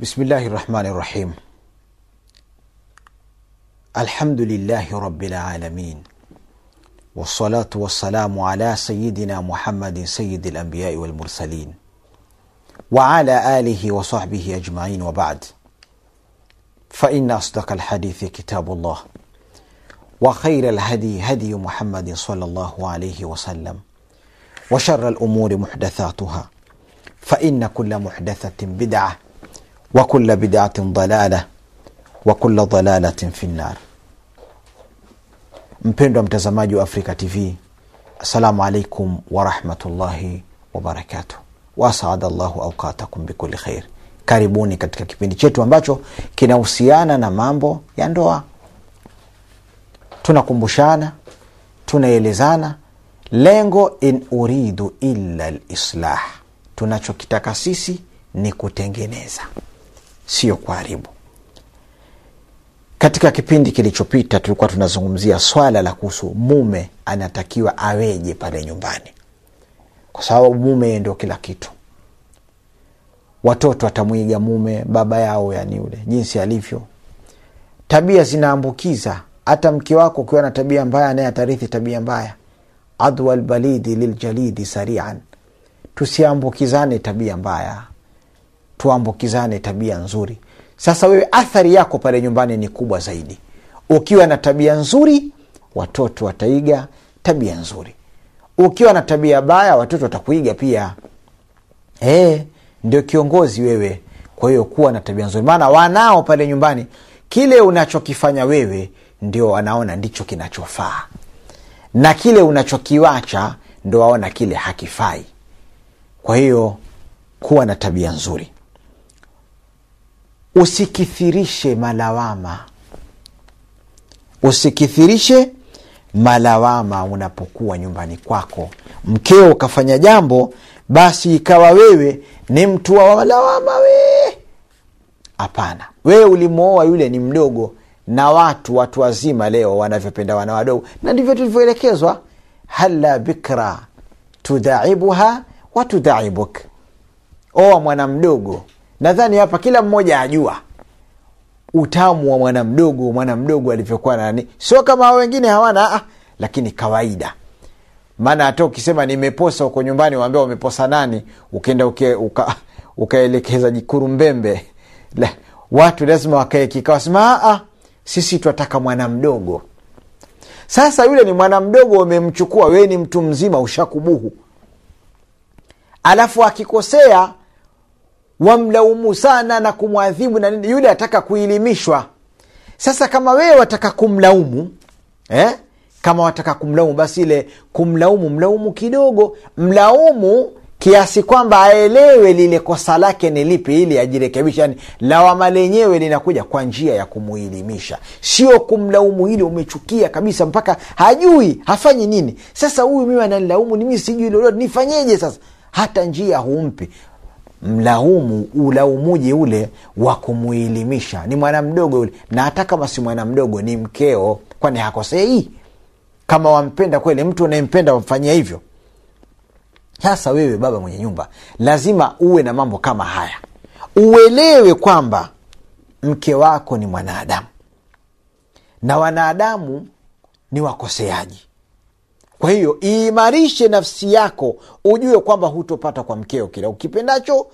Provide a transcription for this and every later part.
بسم الله الرحمن الرحيم الحمد لله رب العالمين والصلاة والسلام على سيدنا محمد سيد الأنبياء والمرسلين وعلى آله وصحبه أجمعين وبعد فإن أصدق الحديث كتاب الله وخير الهدي هدي محمد صلى الله عليه وسلم وشر الأمور محدثاتها فإن كل محدثة بدعة وكل بدعة ضلالة وكل ضلالة في النار mpendwa mtazamaji wa afrika tv assalamu alaikum warahmatullahi wabarakatuh wasaada llahu aukatakum bikuli khair karibuni katika kipindi chetu ambacho kinahusiana na mambo ya ndoa tunakumbushana tunaelezana lengo in uridu illa lislah tunachokitaka sisi ni kutengeneza sio kuharibu. Katika kipindi kilichopita tulikuwa tunazungumzia swala la kuhusu mume anatakiwa aweje pale nyumbani. Kwa sababu mume ndio kila kitu. Watoto atamwiga mume baba yao yani yule jinsi alivyo. Tabia zinaambukiza. Hata mke wako ukiwa na tabia mbaya naye atarithi tabia mbaya. Adwa lbalidi liljalidi sarian. Tusiambukizane tabia mbaya tuambukizane tabia nzuri. Sasa wewe athari yako pale nyumbani ni kubwa zaidi. Ukiwa na tabia nzuri watoto wataiga tabia nzuri. Ukiwa na tabia baya watoto watakuiga pia. E, ndio kiongozi wewe. Kwa hiyo kuwa na tabia nzuri. Maana wanao pale nyumbani kile unachokifanya wewe ndio wanaona ndicho kinachofaa. Na kile unachokiwacha ndo waona kile hakifai. Kwa hiyo kuwa na tabia nzuri usikithirishe malawama. Usikithirishe malawama unapokuwa nyumbani kwako. Mkeo ukafanya jambo basi ikawa wewe ni mtu wa malawama we. Hapana. Wewe ulimwoa yule ni mdogo na watu watu wazima leo wanavyopenda wana wadogo. Na ndivyo tulivyoelekezwa. Hala bikra tudhaibuha watudhaibuk oa mwana mdogo nadhani hapa kila mmoja ajua utamu wa mwana mdogo mwana mdogo alivyokuwa nani. Sio kama wengine hawana ah, lakini kawaida. Maana hata ukisema nimeposa huko nyumbani waambia umeposa nani ukienda uke, uka, ukaelekeza jikuru mbembe. La, watu lazima wakae kikao sema ah, sisi twataka mwana mdogo. Sasa yule ni mwana mdogo umemchukua wee ni mtu mzima ushakubuhu. Alafu akikosea wamlaumu sana na kumwadhibu na nini yule ataka kuelimishwa. Sasa kama wewe wataka kumlaumu eh? kama wataka kumlaumu basi ile kumlaumu mlaumu kidogo. Mlaumu kiasi kwamba aelewe lile kosa lake ni lipi ili ajirekebisha yani lawama lenyewe linakuja kwa njia ya kumuelimisha. Sio kumlaumu ili umechukia kabisa mpaka hajui hafanyi nini. Sasa huyu mimi ananilaumu nimi sijui lolote nifanyeje sasa? Hata njia humpi mlaumu ulaumuji ule wa kumuelimisha. Ni mwana mdogo ule na hata kama si mwana mdogo ni mkeo. Kwani hakosei? Kama wampenda kweli mtu unayempenda wamfanyia hivyo. Sasa wewe baba mwenye nyumba lazima uwe na mambo kama haya. Uelewe kwamba mke wako ni mwanadamu. Na wanadamu ni wakoseaji kwa hiyo iimarishe nafsi yako ujue kwamba hutopata kwa mkeo kila. Ukipendacho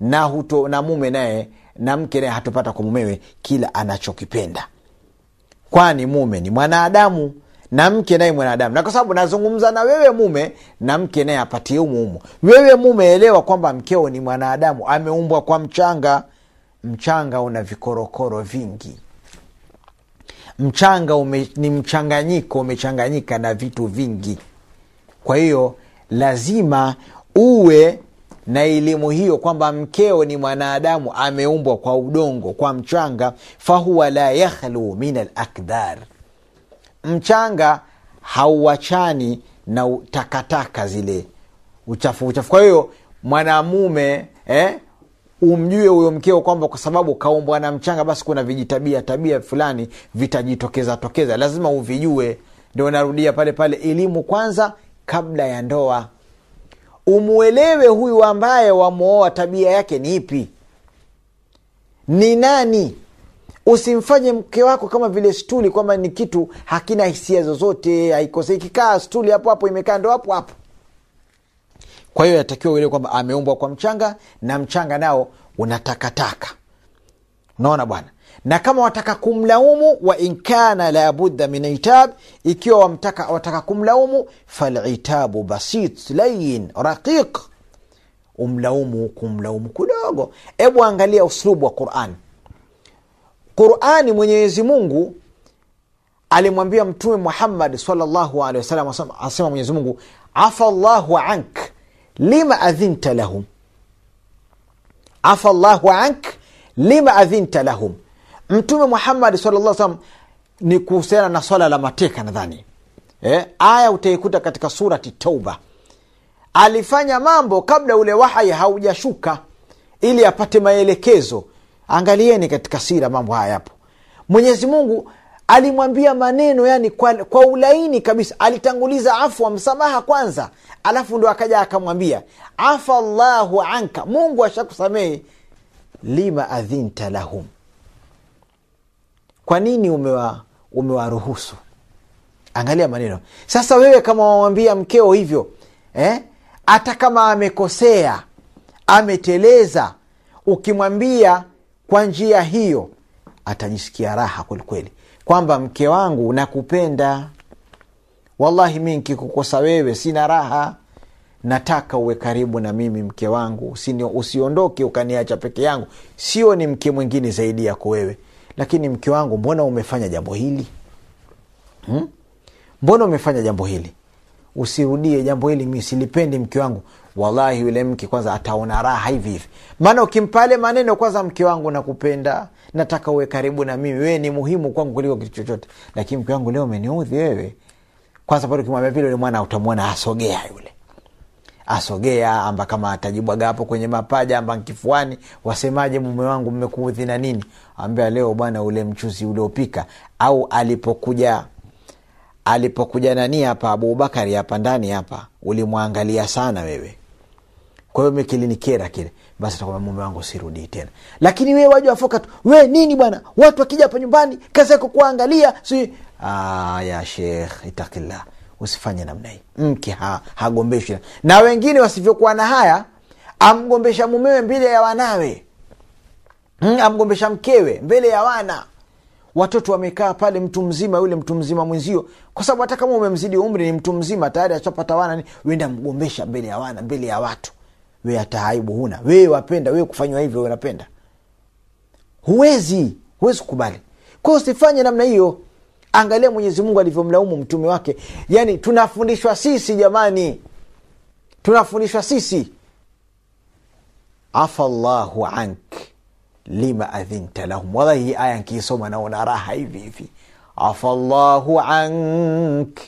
na huto, na mume naye na mke naye hatopata kwa mumewe kila anachokipenda. Kwani mume ni mwanadamu na mke naye mwanadamu. Na kwa sababu nazungumza na wewe mume na mke naye apatie umuumu wewe mume elewa kwamba mkeo ni mwanadamu. Ameumbwa kwa mchanga. Mchanga una vikorokoro vingi mchanga ume, ni mchanganyiko umechanganyika na vitu vingi. Kwa hiyo lazima uwe na elimu hiyo kwamba mkeo ni mwanadamu ameumbwa kwa udongo kwa mchanga fahuwa la yakhlu min alakdar mchanga hauachani na takataka zile. Uchafu uchafu. Kwa hiyo mwanamume eh, umjue huyo mkeo kwamba kwa sababu kaumbwa na mchanga basi kuna vijitabia tabia fulani vitajitokeza tokeza. Lazima uvijue. Ndio narudia pale pale elimu kwanza kabla ya ndoa. Umwelewe huyu ambaye wamwoa tabia yake ni ipi? Ni nani? Usimfanye mke wako kama vile stuli kwamba ni kitu hakina hisia zozote haikose ikikaa stuli hapo hapo imekaa ndo hapo hapo kwa hiyo yatakiwa uelewe kwamba ameumbwa kwa mchanga na mchanga nao unatakataka unaona bwana? Na kama wataka kumlaumu wa inkana labudda min itab ikiwa wamtaka, wataka kumlaumu falitabu basit layin raqiq. Umlaumu kumlaumu kidogo hebu angalia uslubu wa quran. Qurani mwenyezi mungu alimwambia mtume muhammad salllahu alehi wasalam asema mwenyezi mungu afa llahu ank lima adhinta lahum? Afa llahu ank lima adhinta lahum? Mtume muhammadi sallallahu salam ni kuhusiana na swala la mateka nadhani. Eh, aya utaikuta katika surati tauba. Alifanya mambo kabla ule wahai haujashuka ili apate maelekezo. Angalieni katika sira mambo haya yapo. Mwenyezi mungu alimwambia maneno yani kwa, kwa ulaini kabisa. Alitanguliza afwa msamaha kwanza. Alafu ndo akaja akamwambia afa llahu anka. Mungu ashakusamehe. Lima adhinta lahum. Kwa nini umewa umewaruhusu? Angalia maneno. Sasa wewe kama wamwambia mkeo hivyo eh? hata kama amekosea ameteleza ukimwambia kwa njia hiyo atajisikia raha kwelikweli kwamba mke wangu nakupenda. Wallahi mi nkikukosa wewe sina raha. Nataka uwe karibu na mimi mke wangu. Usiondoke ukaniacha peke yangu. Sio ni mke mwingine zaidi yako wewe. Lakini mke wangu mbona umefanya jambo hili? Hmm? mbona umefanya jambo hili? Usirudie jambo hili mi silipendi mke wangu wallahi yule mke kwanza ataona raha hivi hivi. Maana ukimpale maneno kwanza mke wangu nakupenda nataka uwe karibu na mimi. Wewe ni muhimu kwangu kuliko kitu chochote. Lakini mke wangu leo umeniudhi wewe. Kwanza pale ukimwambia vile yule mwana utamwona asogea yule. Asogea amba kama atajibwaga hapo kwenye mapaja amba kifuani. Wasemaje mume wangu mmekuudhi na nini? Ambia leo bwana ule mchuzi uliopika. Au alipokuja alipokuja nani hapa? Abubakari hapa ndani hapa. Ulimwangalia sana wewe kwa hiyo kilinikera kile basi takwambia mume wangu sirudii tena. Lakini wee waja wafoka tu we nini bwana? Watu wakija hapa nyumbani kazi yako kuangalia si ah, ya shekh itakillah usifanye namna hii. Mke ha, hagombeshwi na wengine wasivyokuwa na haya amgombesha mumewe mbele ya wanawe. Mm, amgombesha mkewe mbele ya wana. Watoto wamekaa pale mtu mzima yule mtu mzima mwenzio. Kwa sababu hata kama umemzidi umri ni mtu mzima tayari achapata wana wenda mgombesha mbele ya wana mbele ya watu we hata aibu huna. Wewe wapenda wewe kufanywa hivyo unapenda. Huwezi huwezi kukubali. Kwa usifanye namna hiyo. Angalia mwenyezi mungu alivyomlaumu mtume wake. Yaani tunafundishwa sisi jamani. Tunafundishwa sisi. Afa llahu ank lima adhinta lahum. Wallahi hii aya nkiisoma naona raha hivi hivi. Afa llahu ank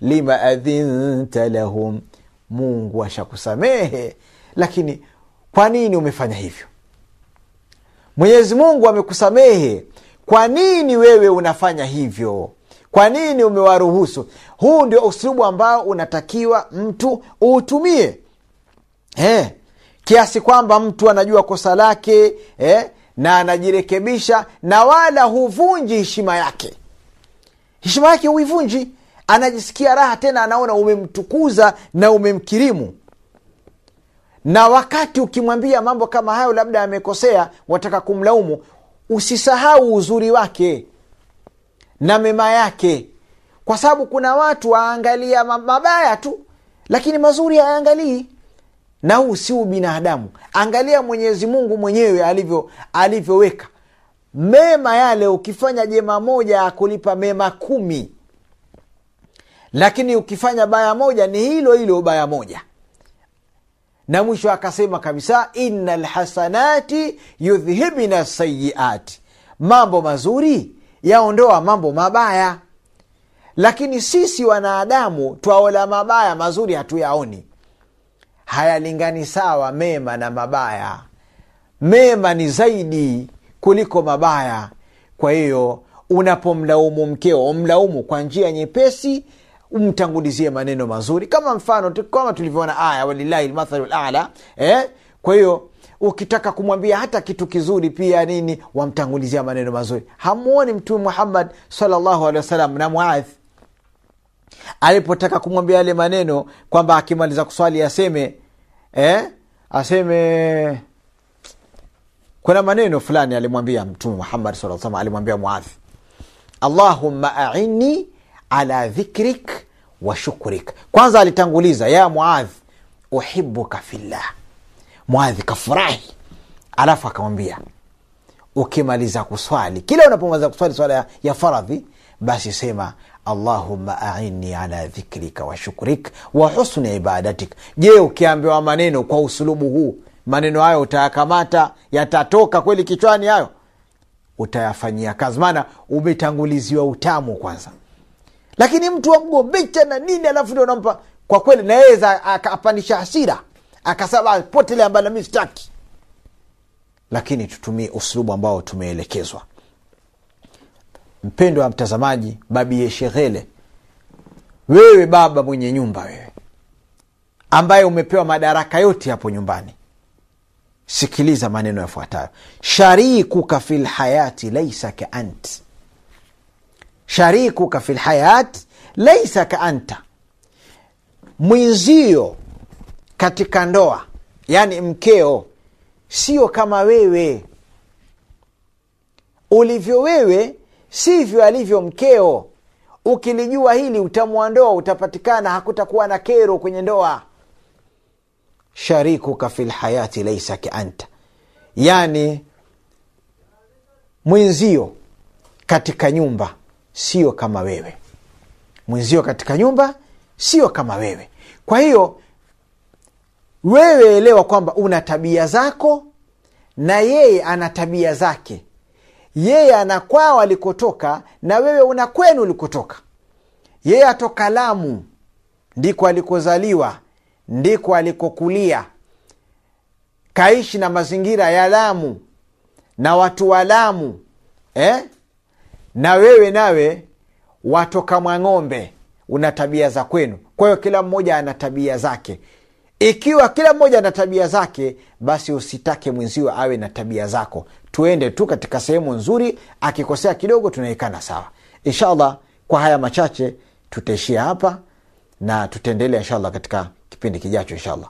lima adhinta lahum. Mungu ashakusamehe lakini kwa nini umefanya hivyo? Mwenyezi mungu amekusamehe. Kwa nini wewe unafanya hivyo? Kwa nini umewaruhusu? Huu ndio uslubu ambao unatakiwa mtu uutumie. Eh, kiasi kwamba mtu anajua kosa lake eh, na anajirekebisha na wala huvunji heshima yake. Heshima yake huivunji. Anajisikia raha tena anaona umemtukuza na umemkirimu na wakati ukimwambia mambo kama hayo labda amekosea wataka kumlaumu usisahau uzuri wake na mema yake. Kwa sababu kuna watu waangalia mabaya tu lakini mazuri hayaangalii. Na huu si ubinadamu. Angalia mwenyezi mungu mwenyewe alivyo alivyoweka. Mema yale ukifanya jema moja akulipa mema kumi. Lakini ukifanya baya moja ni hilo hilo baya moja na mwisho akasema kabisa ina lhasanati yudhhibna sayiati mambo mazuri yaondoa mambo mabaya. Lakini sisi wanadamu twaola mabaya mazuri hatuyaoni. Hayalingani sawa mema na mabaya. Mema ni zaidi kuliko mabaya. Kwa hiyo unapomlaumu mkeo umlaumu kwa njia nyepesi umtangulizie maneno mazuri. Kama mfano kama tulivyoona aya walilahi lmathalu lala eh? kwa hiyo ukitaka kumwambia hata kitu kizuri pia nini wamtangulizia maneno mazuri. Hamuoni mtume muhammad salllahu alehi wasalam na muadh? Alipotaka kumwambia yale maneno kwamba akimaliza kuswali aseme eh, aseme kuna maneno fulani alimwambia mtume muhammad saa alimwambia muadhi allahumma aini ala dhikrik wa kwanza alitanguliza ya muadhi uhibuka fillah. Muadhi kafurahi. Alafu akamwambia ukimaliza kuswali kila unapomaliza kuswali swala ya, ya faradhi basi sema allahuma aini ala dhikrika wa shukrik wa ibadatik je ukiambiwa maneno kwa usulubu huu maneno hayo utayakamata yatatoka kweli kichwani hayo? Utayafanyia kazi. Maana umetanguliziwa utamu kwanza lakini mtu wamgombecha na nini alafu ndio nampa kwa kweli naweza akapandisha hasira akasema potele ambalo mi sitaki. Lakini tutumie uslubu ambao tumeelekezwa. Mpendo wa mtazamaji babie sheghele wewe baba mwenye nyumba wewe ambaye umepewa madaraka yote hapo nyumbani sikiliza maneno yafuatayo. Sharikuka fi lhayati laisa ka ant sharikuka fi lhayati laisa ka anta. Mwenzio katika ndoa yaani mkeo sio kama wewe. Ulivyo wewe sivyo alivyo mkeo. Ukilijua hili utamwandoa, ndoa utapatikana hakutakuwa na kero kwenye ndoa. Sharikuka fi lhayati laisa kaanta yani mwenzio katika nyumba sio kama wewe. Mwenzio katika nyumba sio kama wewe. Kwa hiyo wewe elewa kwamba una tabia zako na yeye ana tabia zake. Yeye ana kwao alikotoka na wewe una kwenu ulikotoka. Yeye atoka lamu ndiko alikozaliwa ndiko alikokulia. Kaishi na mazingira ya lamu na watu wa lamu eh? Na wewe nawe watoka mwang'ombe una tabia za kwenu. Kwa hiyo kila mmoja ana tabia zake. Ikiwa kila mmoja ana tabia zake basi usitake mwenzio awe na tabia zako. Tuende tu katika sehemu nzuri akikosea kidogo tunaikana sawa. Inshallah kwa haya machache tutaishia hapa na tutaendelea inshallah katika kipindi kijacho inshallah